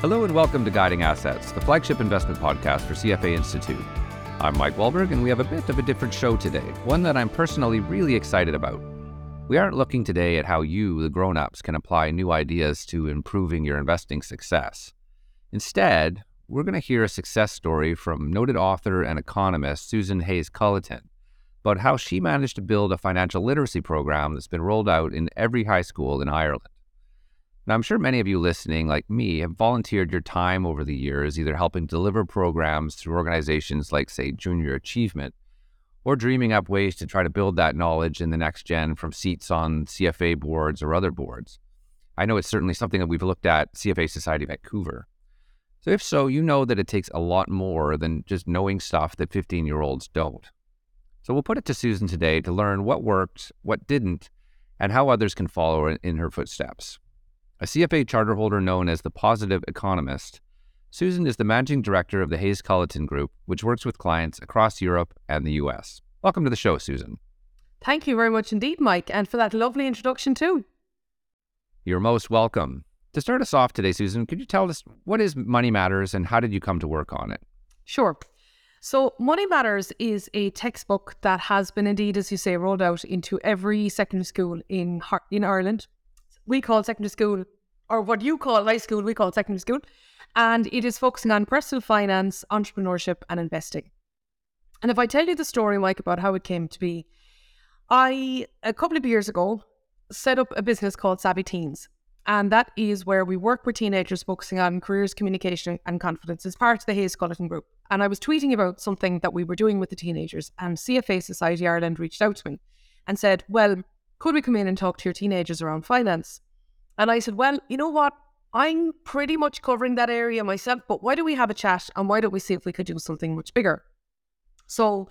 Hello and welcome to Guiding Assets, the flagship investment podcast for CFA Institute. I'm Mike Wallberg, and we have a bit of a different show today, one that I'm personally really excited about. We aren't looking today at how you, the grown ups, can apply new ideas to improving your investing success. Instead, we're going to hear a success story from noted author and economist Susan HayesCulleton about how she managed to build a financial literacy program that's been rolled out in every high school in Ireland. Now, I'm sure many of you listening, like me, have volunteered your time over the years, either helping deliver programs through organizations like, say, Junior Achievement, or dreaming up ways to try to build that knowledge in the next gen from seats on CFA boards or other boards. I know it's certainly something that we've looked at CFA Society Vancouver. So, if so, you know that it takes a lot more than just knowing stuff that 15 year olds don't. So, we'll put it to Susan today to learn what worked, what didn't, and how others can follow in her footsteps. A CFA charter holder known as the Positive Economist, Susan is the managing director of the HayesCulleton Group, which works with clients across Europe and the US. Welcome to the show, Susan. Thank you very much indeed, Mike, and for that lovely introduction, too. You're most welcome. To start us off today, Susan, could you tell us what is Money Matters and how did you come to work on it? Sure. So, Money Matters is a textbook that has been indeed, as you say, rolled out into every secondary school in in Ireland we call secondary school, or what you call high school, we call secondary school. And it is focusing on personal finance, entrepreneurship, and investing. And if I tell you the story, Mike, about how it came to be, I, a couple of years ago, set up a business called Savvy Teens. And that is where we work with teenagers focusing on careers, communication, and confidence as part of the HayesCulleton Group. And I was tweeting about something that we were doing with the teenagers, and CFA Society Ireland reached out to me and said, Well, could we come in and talk to your teenagers around finance? And I said, Well, you know what? I'm pretty much covering that area myself, but why don't we have a chat and why don't we see if we could do something much bigger? So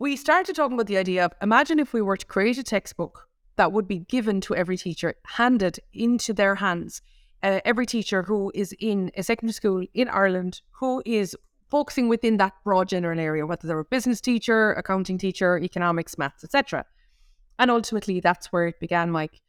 we started talking about the idea of imagine if we were to create a textbook that would be given to every teacher, handed into their hands. Uh, every teacher who is in a secondary school in Ireland who is focusing within that broad general area, whether they're a business teacher, accounting teacher, economics, maths, etc. And ultimately, that's where it began, Mike.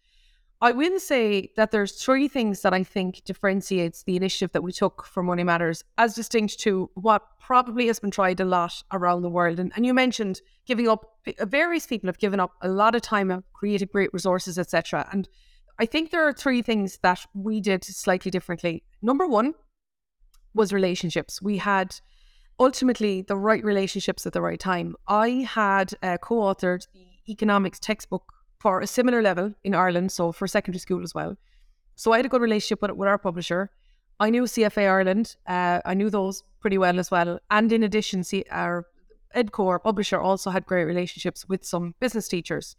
I will say that there's three things that I think differentiates the initiative that we took for Money Matters as distinct to what probably has been tried a lot around the world. And, and you mentioned giving up, various people have given up a lot of time and created great resources, etc. And I think there are three things that we did slightly differently. Number one was relationships. We had ultimately the right relationships at the right time. I had uh, co authored the economics textbook for a similar level in Ireland, so for secondary school as well. So I had a good relationship with, with our publisher. I knew CFA Ireland. Uh, I knew those pretty well as well. And in addition, our Edco, our publisher, also had great relationships with some business teachers.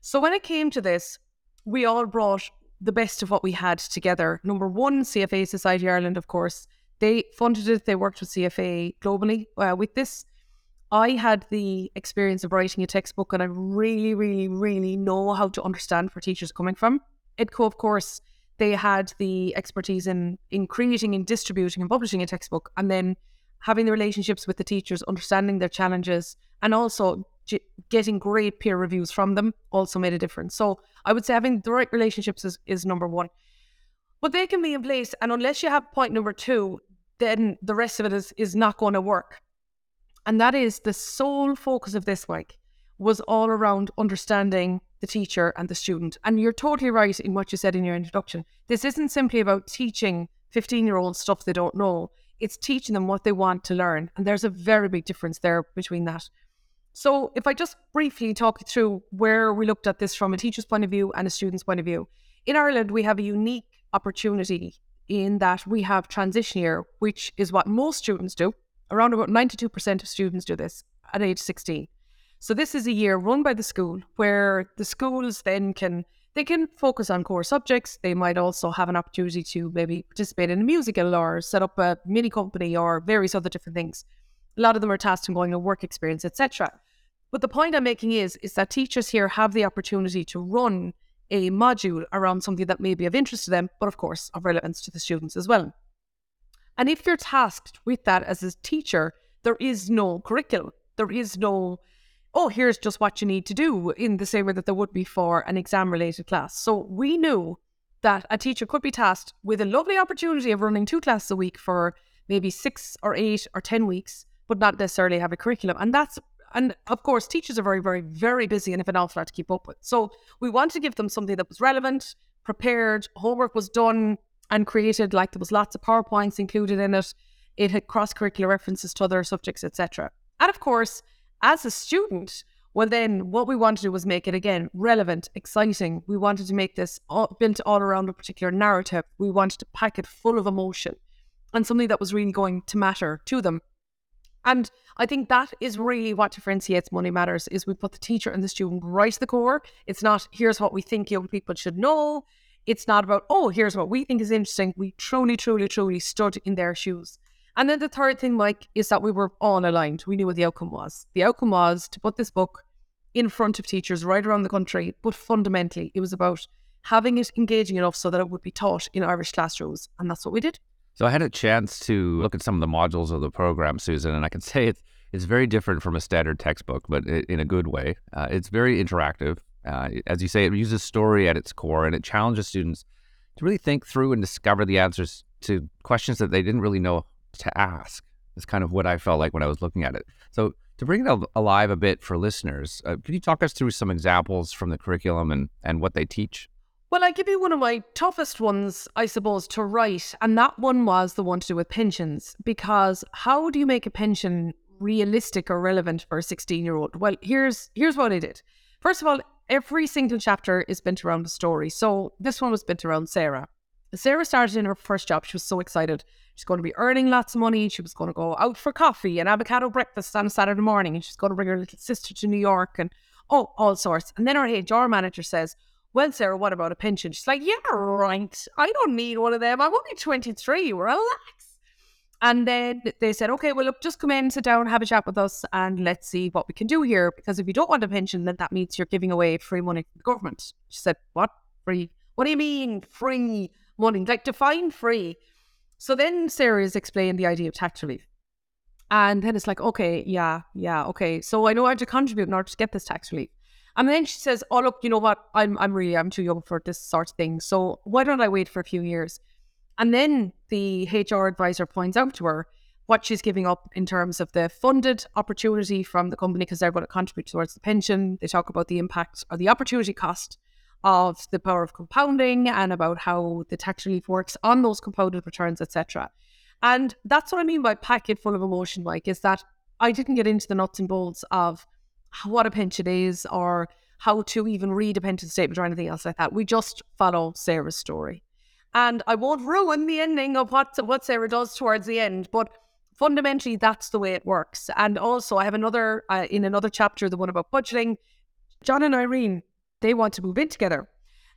So when it came to this, we all brought the best of what we had together. Number one, CFA Society Ireland, of course, they funded it. They worked with CFA globally uh, with this. I had the experience of writing a textbook and I really, really, really know how to understand where teachers are coming from. Edco, of course, they had the expertise in in creating and distributing and publishing a textbook and then having the relationships with the teachers, understanding their challenges, and also g- getting great peer reviews from them also made a difference. So I would say having the right relationships is, is number one. But they can be in place, and unless you have point number two, then the rest of it is, is not going to work. And that is the sole focus of this week was all around understanding the teacher and the student. And you're totally right in what you said in your introduction. This isn't simply about teaching 15 year olds stuff they don't know, it's teaching them what they want to learn. And there's a very big difference there between that. So, if I just briefly talk you through where we looked at this from a teacher's point of view and a student's point of view, in Ireland, we have a unique opportunity in that we have transition year, which is what most students do. Around about 92% of students do this at age 16. So this is a year run by the school where the schools then can they can focus on core subjects. They might also have an opportunity to maybe participate in a musical or set up a mini company or various other different things. A lot of them are tasked in going to work experience, etc. But the point I'm making is is that teachers here have the opportunity to run a module around something that may be of interest to them, but of course of relevance to the students as well. And if you're tasked with that as a teacher, there is no curriculum. There is no, oh, here's just what you need to do in the same way that there would be for an exam related class. So we knew that a teacher could be tasked with a lovely opportunity of running two classes a week for maybe six or eight or 10 weeks, but not necessarily have a curriculum. And that's, and of course, teachers are very, very, very busy and have an awful lot to keep up with. So we wanted to give them something that was relevant, prepared, homework was done and created, like there was lots of PowerPoints included in it. It had cross curricular references to other subjects, etc. And of course, as a student, well, then what we wanted to do was make it again relevant, exciting. We wanted to make this all, built all around a particular narrative. We wanted to pack it full of emotion and something that was really going to matter to them. And I think that is really what differentiates Money Matters is we put the teacher and the student right at the core. It's not here's what we think young people should know. It's not about, oh, here's what we think is interesting. We truly, truly, truly stood in their shoes. And then the third thing, Mike, is that we were all aligned. We knew what the outcome was. The outcome was to put this book in front of teachers right around the country, but fundamentally, it was about having it engaging enough so that it would be taught in Irish classrooms. And that's what we did. So I had a chance to look at some of the modules of the program, Susan, and I can say it's it's very different from a standard textbook, but in a good way. Uh, it's very interactive. Uh, as you say, it uses story at its core, and it challenges students to really think through and discover the answers to questions that they didn't really know to ask. Is kind of what I felt like when I was looking at it. So to bring it alive a bit for listeners, uh, could you talk us through some examples from the curriculum and, and what they teach? Well, I give you one of my toughest ones, I suppose, to write, and that one was the one to do with pensions. Because how do you make a pension realistic or relevant for a 16 year old? Well, here's here's what I did. First of all, every single chapter is bent around a story. So this one was bent around Sarah. Sarah started in her first job. She was so excited. She's going to be earning lots of money. She was going to go out for coffee and avocado breakfast on a Saturday morning. And she's going to bring her little sister to New York and oh, all sorts. And then her HR manager says, well, Sarah, what about a pension? She's like, yeah, right. I don't need one of them. I'm only 23. Relax. And then they said, okay, well, look, just come in, sit down, have a chat with us, and let's see what we can do here. Because if you don't want a pension, then that means you're giving away free money from the government. She said, what? Free? What do you mean, free money? Like, define free. So then Sarah is the idea of tax relief. And then it's like, okay, yeah, yeah, okay. So I know I have to contribute in order to get this tax relief. And then she says, "Oh look, you know what? I'm I'm really I'm too young for this sort of thing. So why don't I wait for a few years?" And then the HR advisor points out to her what she's giving up in terms of the funded opportunity from the company because they're going to contribute towards the pension. They talk about the impact or the opportunity cost of the power of compounding and about how the tax relief works on those compounded returns, etc. And that's what I mean by packet full of emotion, Mike, is that I didn't get into the nuts and bolts of what a pension is or how to even read a pension statement or anything else like that. We just follow Sarah's story. And I won't ruin the ending of what, what Sarah does towards the end, but fundamentally, that's the way it works. And also, I have another, uh, in another chapter, the one about budgeting, John and Irene, they want to move in together.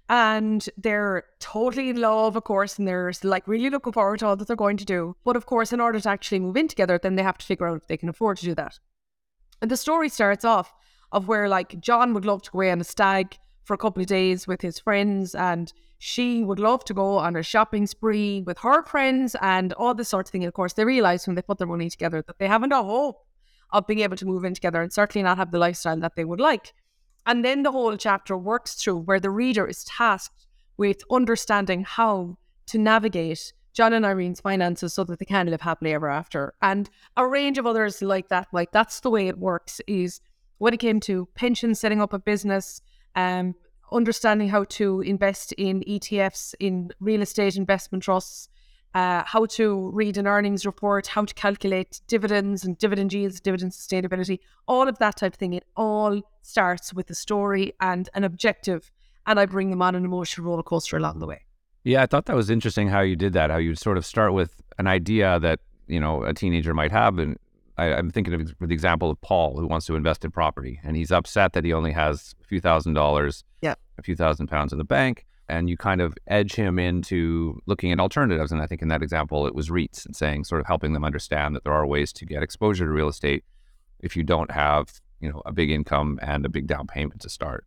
And they're totally in love, of course, and they're like really looking forward to all that they're going to do. But of course, in order to actually move in together, then they have to figure out if they can afford to do that. And the story starts off of where like John would love to go away on a stag for a couple of days with his friends and she would love to go on a shopping spree with her friends and all this sort of thing. And of course, they realize when they put their money together that they haven't a hope of being able to move in together and certainly not have the lifestyle that they would like. And then the whole chapter works through where the reader is tasked with understanding how to navigate John and Irene's finances so that they can live happily ever after. And a range of others like that. Like that's the way it works is when it came to pensions, setting up a business, um, understanding how to invest in ETFs, in real estate investment trusts, uh, how to read an earnings report, how to calculate dividends and dividend yields, dividend sustainability, all of that type of thing. It all starts with a story and an objective, and I bring them on an emotional roller coaster along the way. Yeah, I thought that was interesting how you did that. How you sort of start with an idea that you know a teenager might have, and I, am thinking of the example of Paul who wants to invest in property, and he's upset that he only has a few thousand dollars, yeah, a few thousand pounds in the bank, and you kind of edge him into looking at alternatives. And I think in that example, it was REITs and saying sort of helping them understand that there are ways to get exposure to real estate if you don't have you know a big income and a big down payment to start.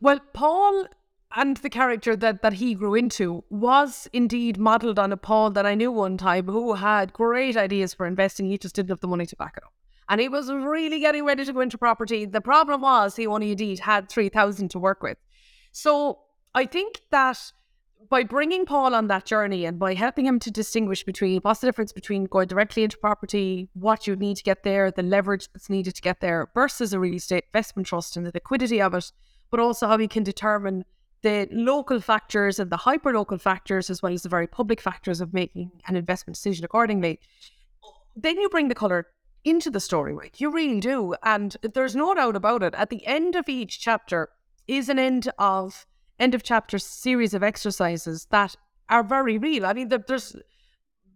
Well, Paul and the character that, that he grew into was indeed modelled on a Paul that I knew one time who had great ideas for investing. He just didn't have the money to back it up. And he was really getting ready to go into property. The problem was he only indeed had 3,000 to work with. So I think that by bringing Paul on that journey and by helping him to distinguish between what's the difference between going directly into property, what you need to get there, the leverage that's needed to get there, versus a real estate investment trust and the liquidity of it, but also how we can determine the local factors and the hyper local factors, as well as the very public factors of making an investment decision accordingly. Then you bring the colour into the story, right? You really do. And there's no doubt about it. At the end of each chapter is an end of end of chapter series of exercises that are very real. I mean, there's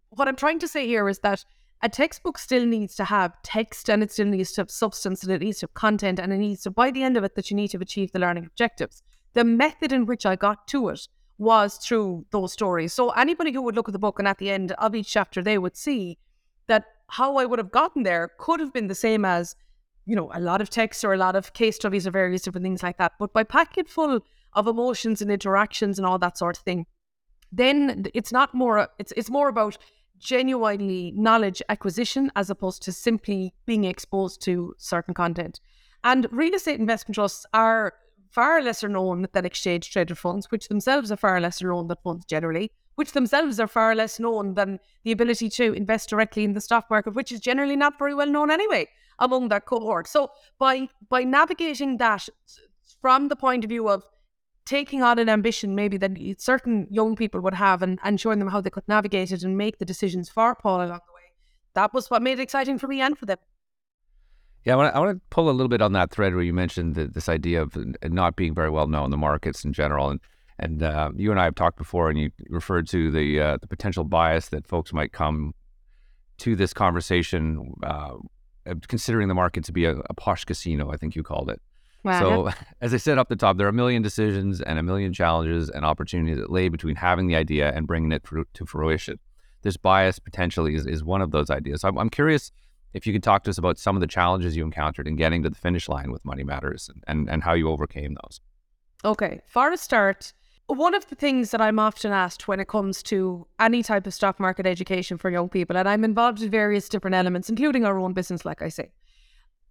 what I'm trying to say here is that a textbook still needs to have text and it still needs to have substance and it needs to have content and it needs to, by the end of it, that you need to achieve the learning objectives. The method in which I got to it was through those stories. So anybody who would look at the book and at the end of each chapter, they would see that how I would have gotten there could have been the same as, you know, a lot of texts or a lot of case studies or various different things like that. But by packing full of emotions and interactions and all that sort of thing, then it's not more it's it's more about genuinely knowledge acquisition as opposed to simply being exposed to certain content. And real estate investment trusts are far lesser known than exchange traded funds, which themselves are far lesser known than funds generally, which themselves are far less known than the ability to invest directly in the stock market, which is generally not very well known anyway among that cohort. So by by navigating that from the point of view of taking on an ambition maybe that certain young people would have and, and showing them how they could navigate it and make the decisions for Paul along the way. That was what made it exciting for me and for them. Yeah, I want, to, I want to pull a little bit on that thread where you mentioned the, this idea of not being very well known in the markets in general, and and uh, you and I have talked before, and you referred to the uh, the potential bias that folks might come to this conversation, uh, considering the market to be a, a posh casino. I think you called it. Wow. So, as I said up the top, there are a million decisions and a million challenges and opportunities that lay between having the idea and bringing it to fruition. This bias potentially is, is one of those ideas. So I'm, I'm curious if you could talk to us about some of the challenges you encountered in getting to the finish line with Money Matters and, and, and how you overcame those. Okay. For a start, one of the things that I'm often asked when it comes to any type of stock market education for young people, and I'm involved in various different elements, including our own business, like I say,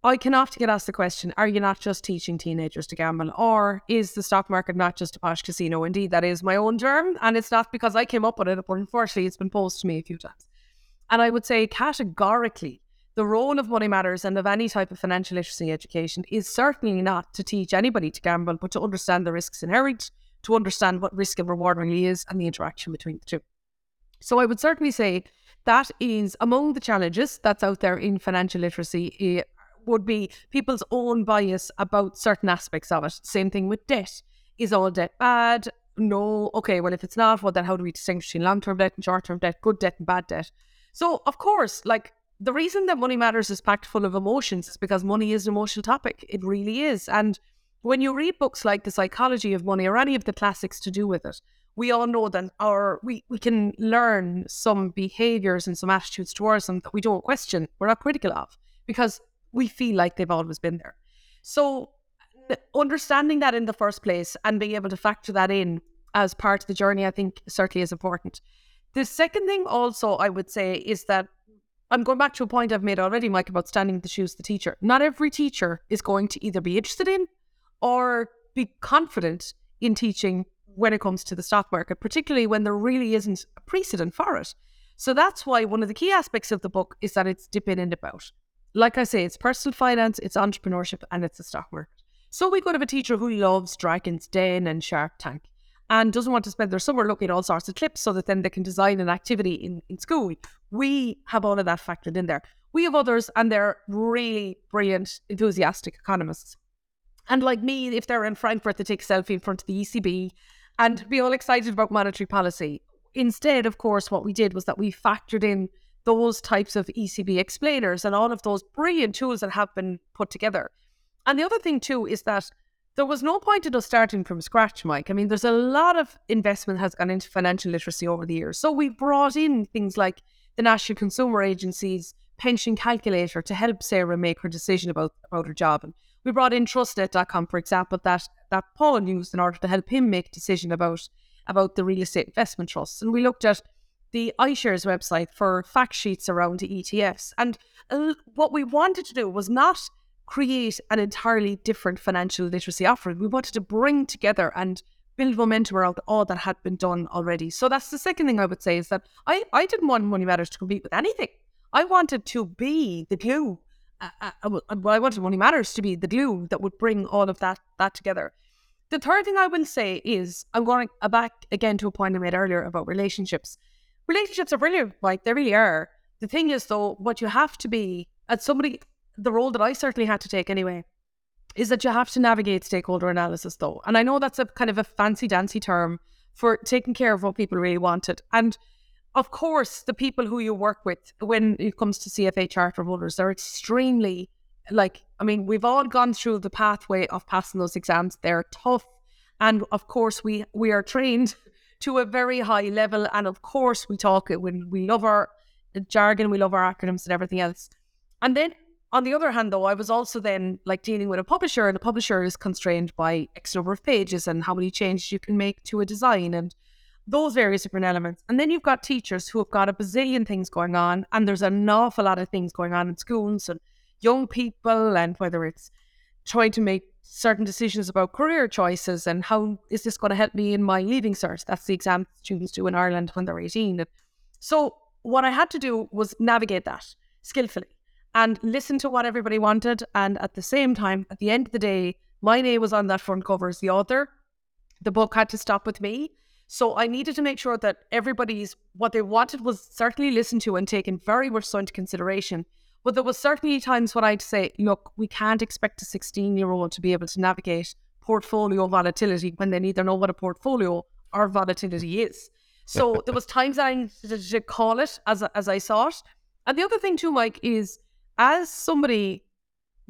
I can often get asked the question Are you not just teaching teenagers to gamble? Or is the stock market not just a posh casino? Indeed, that is my own term. And it's not because I came up with it, but unfortunately, it's been posed to me a few times. And I would say categorically, the role of Money Matters and of any type of financial literacy education is certainly not to teach anybody to gamble, but to understand the risks inherent, to understand what risk and reward really is, and the interaction between the two. So I would certainly say that is among the challenges that's out there in financial literacy eh, would be people's own bias about certain aspects of it. Same thing with debt. Is all debt bad? No. Okay, well, if it's not, well, then how do we distinguish between long term debt and short term debt, good debt and bad debt? So, of course, like the reason that Money Matters is packed full of emotions is because money is an emotional topic. It really is. And when you read books like The Psychology of Money or any of the classics to do with it, we all know that our we, we can learn some behaviors and some attitudes towards them that we don't question, we're not critical of, because we feel like they've always been there. So understanding that in the first place and being able to factor that in as part of the journey, I think certainly is important. The second thing also I would say is that I'm going back to a point I've made already, Mike, about standing in the shoes of the teacher. Not every teacher is going to either be interested in or be confident in teaching when it comes to the stock market, particularly when there really isn't a precedent for it. So that's why one of the key aspects of the book is that it's dip in and out like I say, it's personal finance, it's entrepreneurship, and it's the stock market. So we could have a teacher who loves Dragon's Den and Shark Tank and doesn't want to spend their summer looking at all sorts of clips so that then they can design an activity in, in school. We have all of that factored in there. We have others, and they're really brilliant, enthusiastic economists. And like me, if they're in Frankfurt, they take a selfie in front of the ECB and be all excited about monetary policy. Instead, of course, what we did was that we factored in those types of ECB explainers and all of those brilliant tools that have been put together. And the other thing too is that there was no point in us starting from scratch, Mike. I mean, there's a lot of investment has gone into financial literacy over the years. So we brought in things like the National Consumer Agency's pension calculator to help Sarah make her decision about, about her job. And we brought in trustnet.com, for example, that that Paul used in order to help him make decision about about the real estate investment trusts. And we looked at the iShares website for fact sheets around ETFs. And uh, what we wanted to do was not create an entirely different financial literacy offering. We wanted to bring together and build momentum around all that had been done already. So that's the second thing I would say is that I, I didn't want Money Matters to compete with anything. I wanted to be the glue. Uh, uh, uh I wanted Money Matters to be the glue that would bring all of that that together. The third thing I will say is I'm going back again to a point I made earlier about relationships. Relationships are brilliant, like they really are. The thing is, though, what you have to be, as somebody, the role that I certainly had to take anyway, is that you have to navigate stakeholder analysis, though. And I know that's a kind of a fancy dancy term for taking care of what people really wanted. And of course, the people who you work with when it comes to CFA charter holders, they're extremely like, I mean, we've all gone through the pathway of passing those exams. They're tough. And of course, we we are trained to a very high level. And of course, we talk it when we love our jargon, we love our acronyms and everything else. And then on the other hand, though, I was also then like dealing with a publisher, and the publisher is constrained by X number of pages and how many changes you can make to a design and those various different elements. And then you've got teachers who have got a bazillion things going on, and there's an awful lot of things going on in schools and young people, and whether it's trying to make certain decisions about career choices and how is this going to help me in my leaving cert. That's the exam students do in Ireland when they're 18. So what I had to do was navigate that skillfully and listen to what everybody wanted. And at the same time, at the end of the day, my name was on that front cover as the author. The book had to stop with me. So I needed to make sure that everybody's what they wanted was certainly listened to and taken very much so into consideration. But there was certainly times when I'd say, look, we can't expect a 16 year old to be able to navigate portfolio volatility when they neither know what a portfolio or volatility is. So there was times I needed to call it as as I saw it. And the other thing too, Mike, is as somebody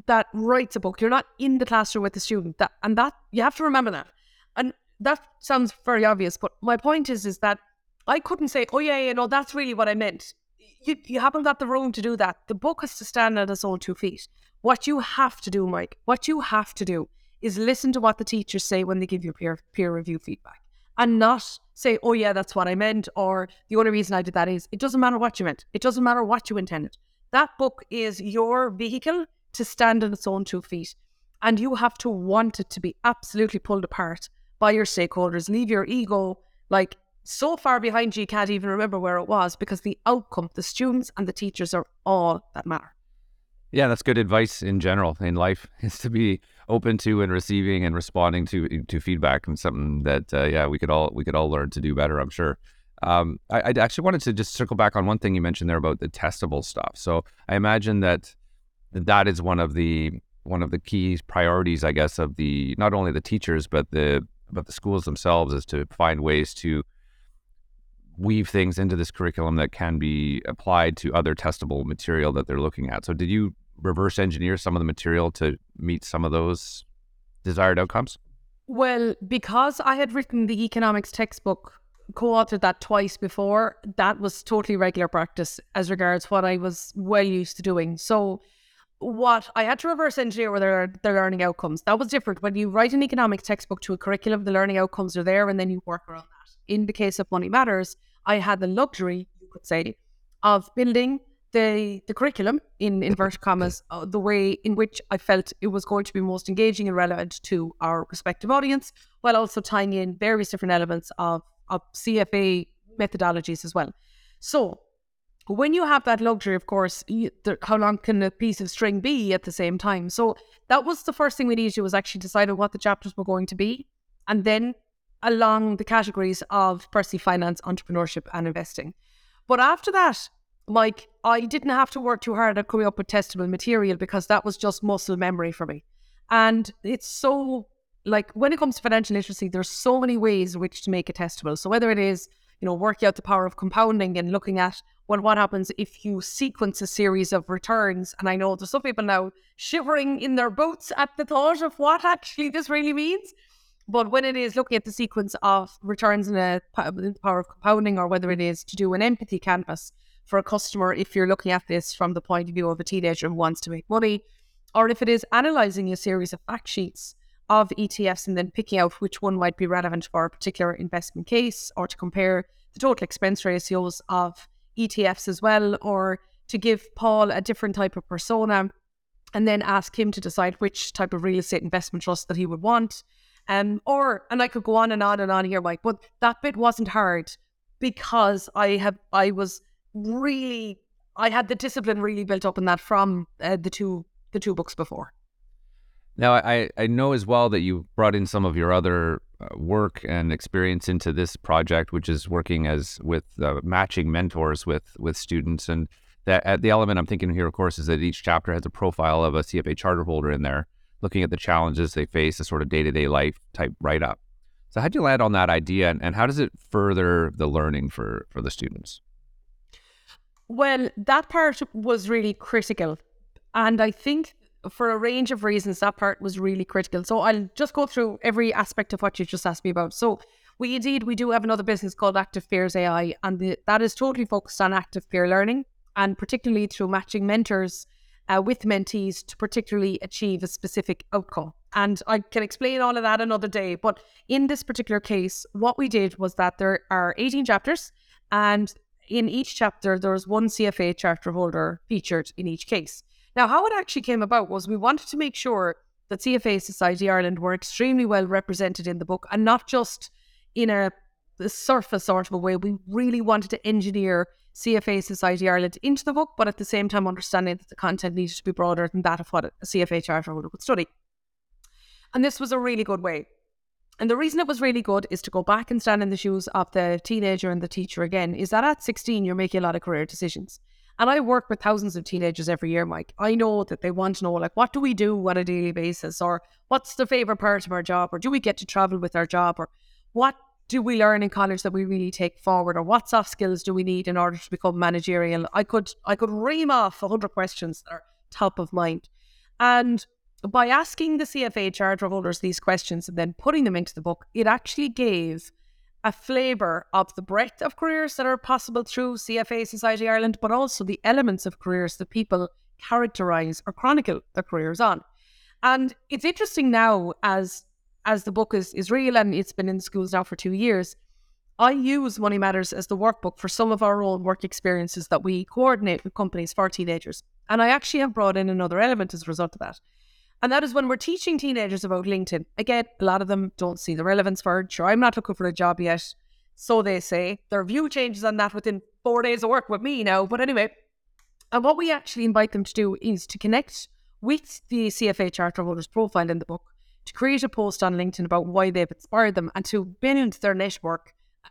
that writes a book, you're not in the classroom with the student. That and that you have to remember that. And that sounds very obvious, but my point is is that I couldn't say, oh yeah, yeah, no, that's really what I meant. You you haven't got the room to do that. The book has to stand on its own two feet. What you have to do, Mike, what you have to do is listen to what the teachers say when they give you peer peer review feedback. And not say, oh yeah, that's what I meant, or the only reason I did that is it doesn't matter what you meant. It doesn't matter what you intended. That book is your vehicle to stand on its own two feet. And you have to want it to be absolutely pulled apart by your stakeholders. Leave your ego like so far behind you, you can't even remember where it was because the outcome, the students and the teachers are all that matter. Yeah, that's good advice in general in life is to be open to and receiving and responding to to feedback and something that uh, yeah we could all we could all learn to do better. I'm sure. Um, I, I actually wanted to just circle back on one thing you mentioned there about the testable stuff. So I imagine that that is one of the one of the key priorities, I guess, of the not only the teachers but the but the schools themselves is to find ways to weave things into this curriculum that can be applied to other testable material that they're looking at. So did you reverse engineer some of the material to meet some of those desired outcomes? Well, because I had written the economics textbook co-authored that twice before. That was totally regular practice as regards what I was well used to doing. So what I had to reverse engineer were their, their learning outcomes. That was different. When you write an economic textbook to a curriculum, the learning outcomes are there and then you work around that. In the case of Money Matters, I had the luxury, you could say, of building the the curriculum in inverted commas uh, the way in which I felt it was going to be most engaging and relevant to our respective audience, while also tying in various different elements of of CFA methodologies as well. So when you have that luxury, of course, you, how long can a piece of string be at the same time? So that was the first thing we needed to was actually decide on what the chapters were going to be, and then along the categories of personal finance, entrepreneurship, and investing. But after that, Mike, I didn't have to work too hard at coming up with testable material because that was just muscle memory for me. And it's so like when it comes to financial literacy, there's so many ways which to make it testable. So whether it is, you know, working out the power of compounding and looking at well, what happens if you sequence a series of returns. And I know there's some people now shivering in their boots at the thought of what actually this really means. But when it is looking at the sequence of returns in a the power of compounding, or whether it is to do an empathy canvas for a customer, if you're looking at this from the point of view of a teenager who wants to make money, or if it is analyzing a series of fact sheets of ETFs and then picking out which one might be relevant for a particular investment case or to compare the total expense ratios of ETFs as well, or to give Paul a different type of persona and then ask him to decide which type of real estate investment trust that he would want. Um, or and I could go on and on and on here, Mike, but that bit wasn't hard because I have I was really I had the discipline really built up in that from uh, the two the two books before. Now, I, I know as well that you brought in some of your other uh, work and experience into this project, which is working as with uh, matching mentors with with students. And that uh, the element I'm thinking here, of course, is that each chapter has a profile of a CFA charter holder in there, looking at the challenges they face, a sort of day to day life type write up. So, how'd you land on that idea, and, and how does it further the learning for for the students? Well, that part was really critical, and I think for a range of reasons, that part was really critical. So I'll just go through every aspect of what you just asked me about. So we indeed we do have another business called Active Peers AI, and the, that is totally focused on active peer learning, and particularly through matching mentors uh, with mentees to particularly achieve a specific outcome. And I can explain all of that another day. But in this particular case, what we did was that there are 18 chapters, and in each chapter, there was one CFA charter holder featured in each case. Now, how it actually came about was we wanted to make sure that CFA Society Ireland were extremely well represented in the book and not just in a surface sort of a way. We really wanted to engineer CFA Society Ireland into the book, but at the same time understanding that the content needed to be broader than that of what a CFA charter would study. And this was a really good way. And the reason it was really good is to go back and stand in the shoes of the teenager and the teacher again, is that at 16, you're making a lot of career decisions. And I work with thousands of teenagers every year, Mike. I know that they want to know, like, what do we do on a daily basis? Or what's the favorite part of our job? Or do we get to travel with our job? Or what do we learn in college that we really take forward? Or what soft skills do we need in order to become managerial? I could I could ream off a hundred questions that are top of mind. And by asking the CFA charter holders these questions and then putting them into the book, it actually gave a flavour of the breadth of careers that are possible through CFA Society Ireland, but also the elements of careers that people characterise or chronicle their careers on. And it's interesting now as as the book is, is real and it's been in schools now for two years. I use Money Matters as the workbook for some of our own work experiences that we coordinate with companies for teenagers. And I actually have brought in another element as a result of that. And that is when we're teaching teenagers about LinkedIn. Again, a lot of them don't see the relevance for it. Sure, I'm not looking for a job yet. So they say. Their view changes on that within four days of work with me now. But anyway, and what we actually invite them to do is to connect with the CFA charter holders profile in the book, to create a post on LinkedIn about why they've inspired them and to build their network uh,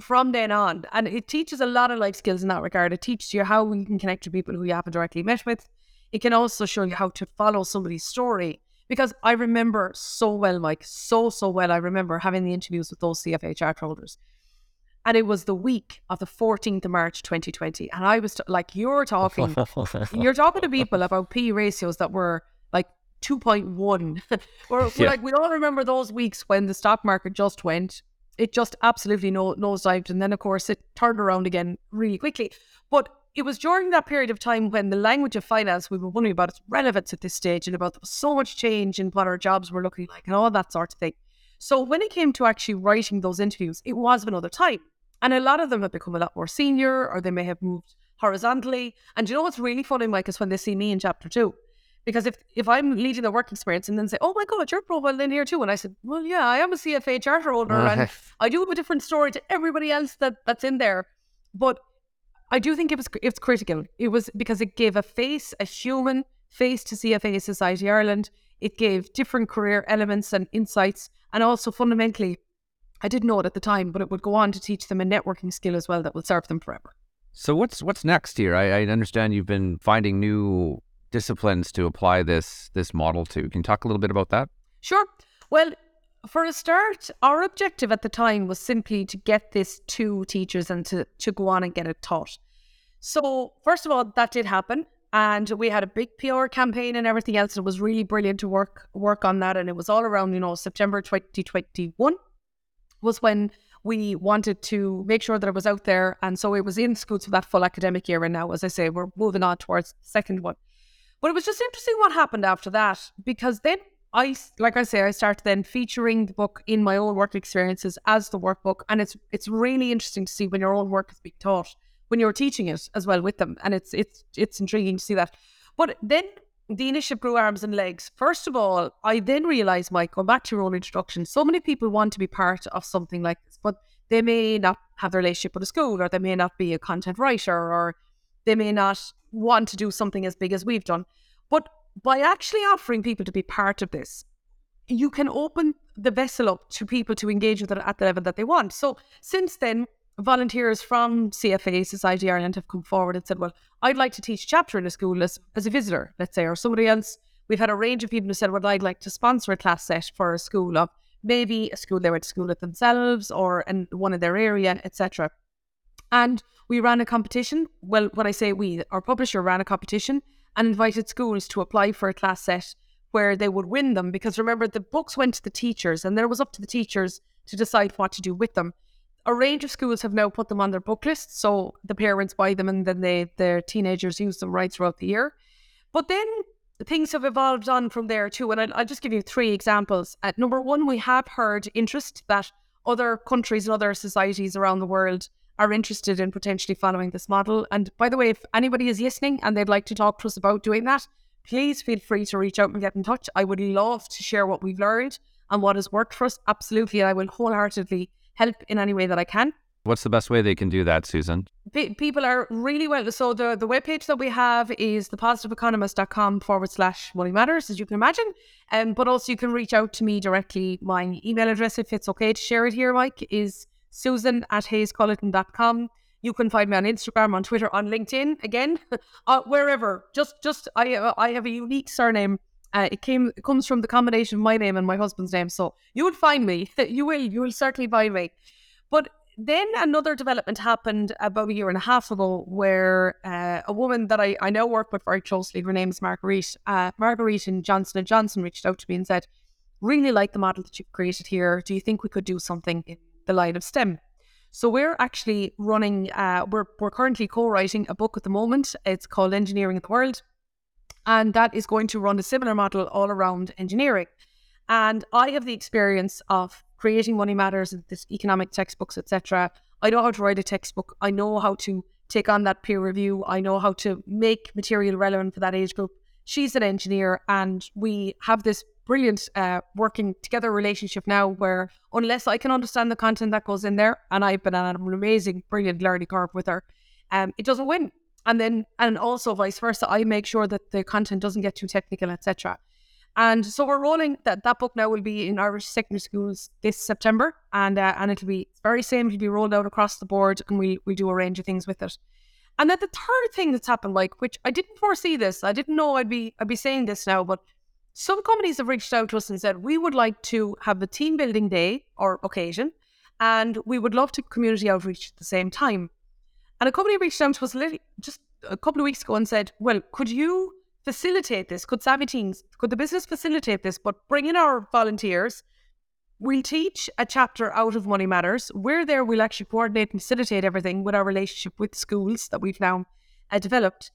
from then on. And it teaches a lot of life skills in that regard. It teaches you how you can connect to people who you haven't directly met with. It can also show you how to follow somebody's story. Because I remember so well, Mike, so, so well. I remember having the interviews with those CFA chart holders. And it was the week of the 14th of March 2020. And I was t- like, you're talking, you're talking to people about P ratios that were like 2.1. we're, yeah. like, we all remember those weeks when the stock market just went. It just absolutely no, nosedived. And then, of course, it turned around again really quickly. But it was during that period of time when the language of finance we were wondering about its relevance at this stage and about there was so much change in what our jobs were looking like and all that sort of thing. So when it came to actually writing those interviews, it was of another time. And a lot of them have become a lot more senior or they may have moved horizontally. And you know what's really funny, Mike, is when they see me in chapter two. Because if, if I'm leading the work experience and then say, oh my God, your profile in here too. And I said, well, yeah, I am a CFA charter holder and I do have a different story to everybody else that, that's in there. But I do think it was it's critical. It was because it gave a face, a human face to CFA Society Ireland. It gave different career elements and insights, and also fundamentally, I didn't know it at the time, but it would go on to teach them a networking skill as well that will serve them forever. So what's what's next here? I, I understand you've been finding new disciplines to apply this this model to. Can you talk a little bit about that? Sure. Well, for a start, our objective at the time was simply to get this to teachers and to, to go on and get it taught. So, first of all, that did happen. And we had a big PR campaign and everything else. It was really brilliant to work work on that. And it was all around, you know, September 2021 was when we wanted to make sure that it was out there. And so it was in schools for that full academic year. And now, as I say, we're moving on towards second one. But it was just interesting what happened after that because then I, like I say, I started then featuring the book in my own work experiences as the workbook, and it's it's really interesting to see when your own work is being taught when you're teaching it as well with them, and it's it's it's intriguing to see that. But then the initiative grew arms and legs. First of all, I then realized, Mike, going back to your own introduction, so many people want to be part of something like this, but they may not have the relationship with a school, or they may not be a content writer, or they may not want to do something as big as we've done. But by actually offering people to be part of this, you can open the vessel up to people to engage with it at the level that they want. So since then, volunteers from CFA Society Ireland have come forward and said, Well, I'd like to teach chapter in a school as, as a visitor, let's say, or somebody else. We've had a range of people who said, Well, I'd like to sponsor a class set for a school of maybe a school they went to school at themselves or in one in their area, etc. And we ran a competition. Well, when I say we, our publisher ran a competition and invited schools to apply for a class set where they would win them. Because remember, the books went to the teachers and then it was up to the teachers to decide what to do with them a range of schools have now put them on their book list, so the parents buy them and then they their teenagers use them right throughout the year. But then things have evolved on from there too, and I'll, I'll just give you three examples. At number one, we have heard interest that other countries and other societies around the world are interested in potentially following this model. And by the way, if anybody is listening and they'd like to talk to us about doing that, please feel free to reach out and get in touch. I would love to share what we've learned and what has worked for us. Absolutely. I will wholeheartedly help in any way that I can. What's the best way they can do that, Susan? P- people are really well. So the, the webpage that we have is thepositiveeconomist.com forward slash money matters, as you can imagine. Um, but also you can reach out to me directly. My email address, if it's okay to share it here, Mike, is susan at hayesculleton.com. You can find me on Instagram, on Twitter, on LinkedIn, again, uh, wherever. Just, just I, uh, I have a unique surname uh, it came it comes from the combination of my name and my husband's name. So you will find me. you will. You will certainly find me. But then another development happened about a year and a half ago where uh, a woman that I, I now work with very closely, her name is Marguerite, uh, Marguerite and Johnson and Johnson reached out to me and said, really like the model that you've created here. Do you think we could do something in the line of STEM? So we're actually running, uh, we're, we're currently co-writing a book at the moment. It's called Engineering in the World. And that is going to run a similar model all around engineering. And I have the experience of creating Money Matters, this economic textbooks, etc. I know how to write a textbook. I know how to take on that peer review. I know how to make material relevant for that age group. She's an engineer, and we have this brilliant uh, working together relationship now where unless I can understand the content that goes in there, and I've been on an amazing, brilliant learning curve with her, um, it doesn't win. And then and also vice versa i make sure that the content doesn't get too technical etc and so we're rolling that that book now will be in irish secondary schools this september and uh, and it'll be very same it'll be rolled out across the board and we we do a range of things with it. And then the third thing that's happened like which i didn't foresee this i didn't know i'd be i'd be saying this now but some companies have reached out to us and said we would like to have a team building day or occasion and we would love to community outreach at the same time and a company reached out to us just a couple of weeks ago and said, Well, could you facilitate this? Could Savvy Teens, could the business facilitate this? But bring in our volunteers. We'll teach a chapter out of Money Matters. We're there, we'll actually coordinate and facilitate everything with our relationship with schools that we've now uh, developed.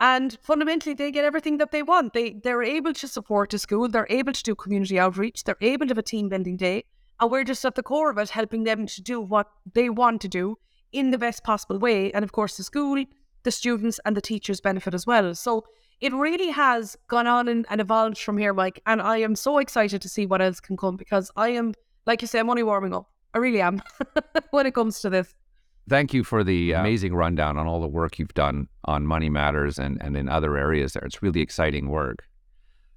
And fundamentally, they get everything that they want. They, they're able to support a school, they're able to do community outreach, they're able to have a team building day. And we're just at the core of it, helping them to do what they want to do in the best possible way. And of course, the school, the students, and the teachers benefit as well. So it really has gone on and, and evolved from here, Mike. And I am so excited to see what else can come because I am, like you say, I'm only warming up. I really am when it comes to this. Thank you for the amazing rundown on all the work you've done on Money Matters and, and in other areas there. It's really exciting work.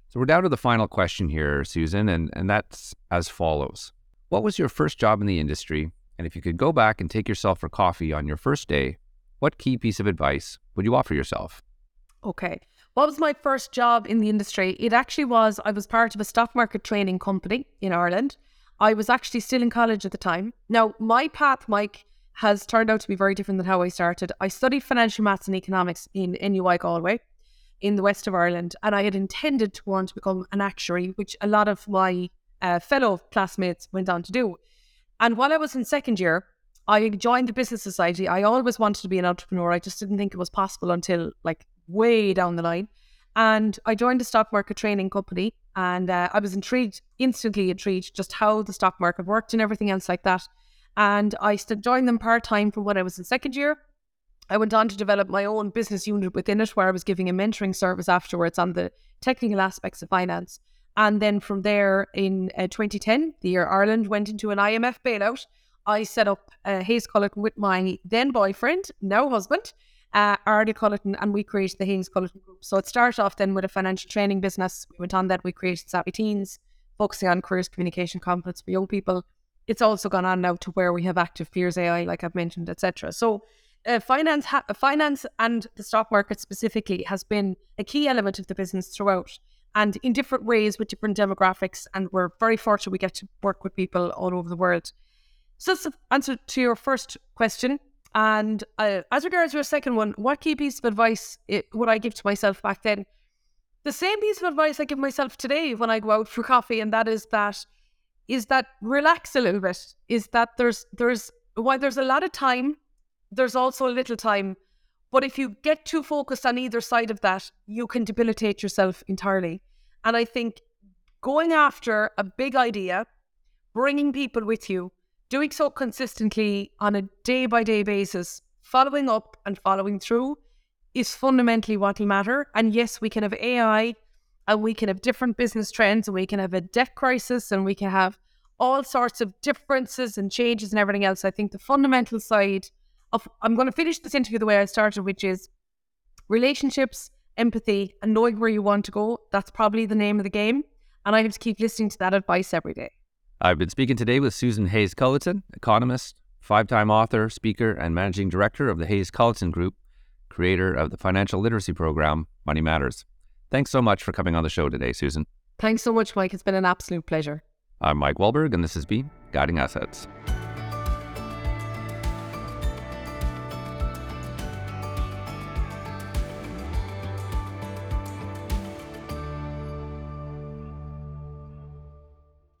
So we're down to the final question here, Susan, and, and that's as follows. What was your first job in the industry and if you could go back and take yourself for coffee on your first day, what key piece of advice would you offer yourself? Okay. What was my first job in the industry? It actually was, I was part of a stock market training company in Ireland. I was actually still in college at the time. Now, my path, Mike, has turned out to be very different than how I started. I studied financial maths and economics in NUI Galway in the west of Ireland, and I had intended to want to become an actuary, which a lot of my uh, fellow classmates went on to do. And while I was in second year, I joined the business society. I always wanted to be an entrepreneur. I just didn't think it was possible until like way down the line. And I joined a stock market training company and uh, I was intrigued, instantly intrigued, just how the stock market worked and everything else like that. And I joined them part time from when I was in second year. I went on to develop my own business unit within it where I was giving a mentoring service afterwards on the technical aspects of finance. And then from there in uh, 2010, the year Ireland went into an IMF bailout, I set up uh, HayesCulleton with my then boyfriend, now husband, uh, Ardy Culleton, and we created the HayesCulleton Group. So it started off then with a financial training business. We went on that, we created Savvy Teens, focusing on careers communication confidence for young people. It's also gone on now to where we have active peers AI, like I've mentioned, etc. So uh, finance, ha- finance, and the stock market specifically has been a key element of the business throughout, and in different ways with different demographics. And we're very fortunate we get to work with people all over the world. So that's the answer to your first question. And uh, as regards your second one, what key piece of advice would I give to myself back then? The same piece of advice I give myself today when I go out for coffee, and that is that is that relax a little bit. Is that there's there's while there's a lot of time, there's also a little time. But if you get too focused on either side of that, you can debilitate yourself entirely. And I think going after a big idea, bringing people with you, doing so consistently on a day by day basis, following up and following through is fundamentally what will matter. And yes, we can have AI and we can have different business trends and we can have a debt crisis and we can have all sorts of differences and changes and everything else. I think the fundamental side of, I'm going to finish this interview the way I started, which is relationships, empathy, and knowing where you want to go. That's probably the name of the game. And I have to keep listening to that advice every day. I've been speaking today with Susan HayesCulleton, economist, five time author, speaker, and managing director of the HayesCulleton Group, creator of the financial literacy program, Money Matters. Thanks so much for coming on the show today, Susan. Thanks so much, Mike. It's been an absolute pleasure. I'm Mike Wallberg, and this has been Guiding Assets.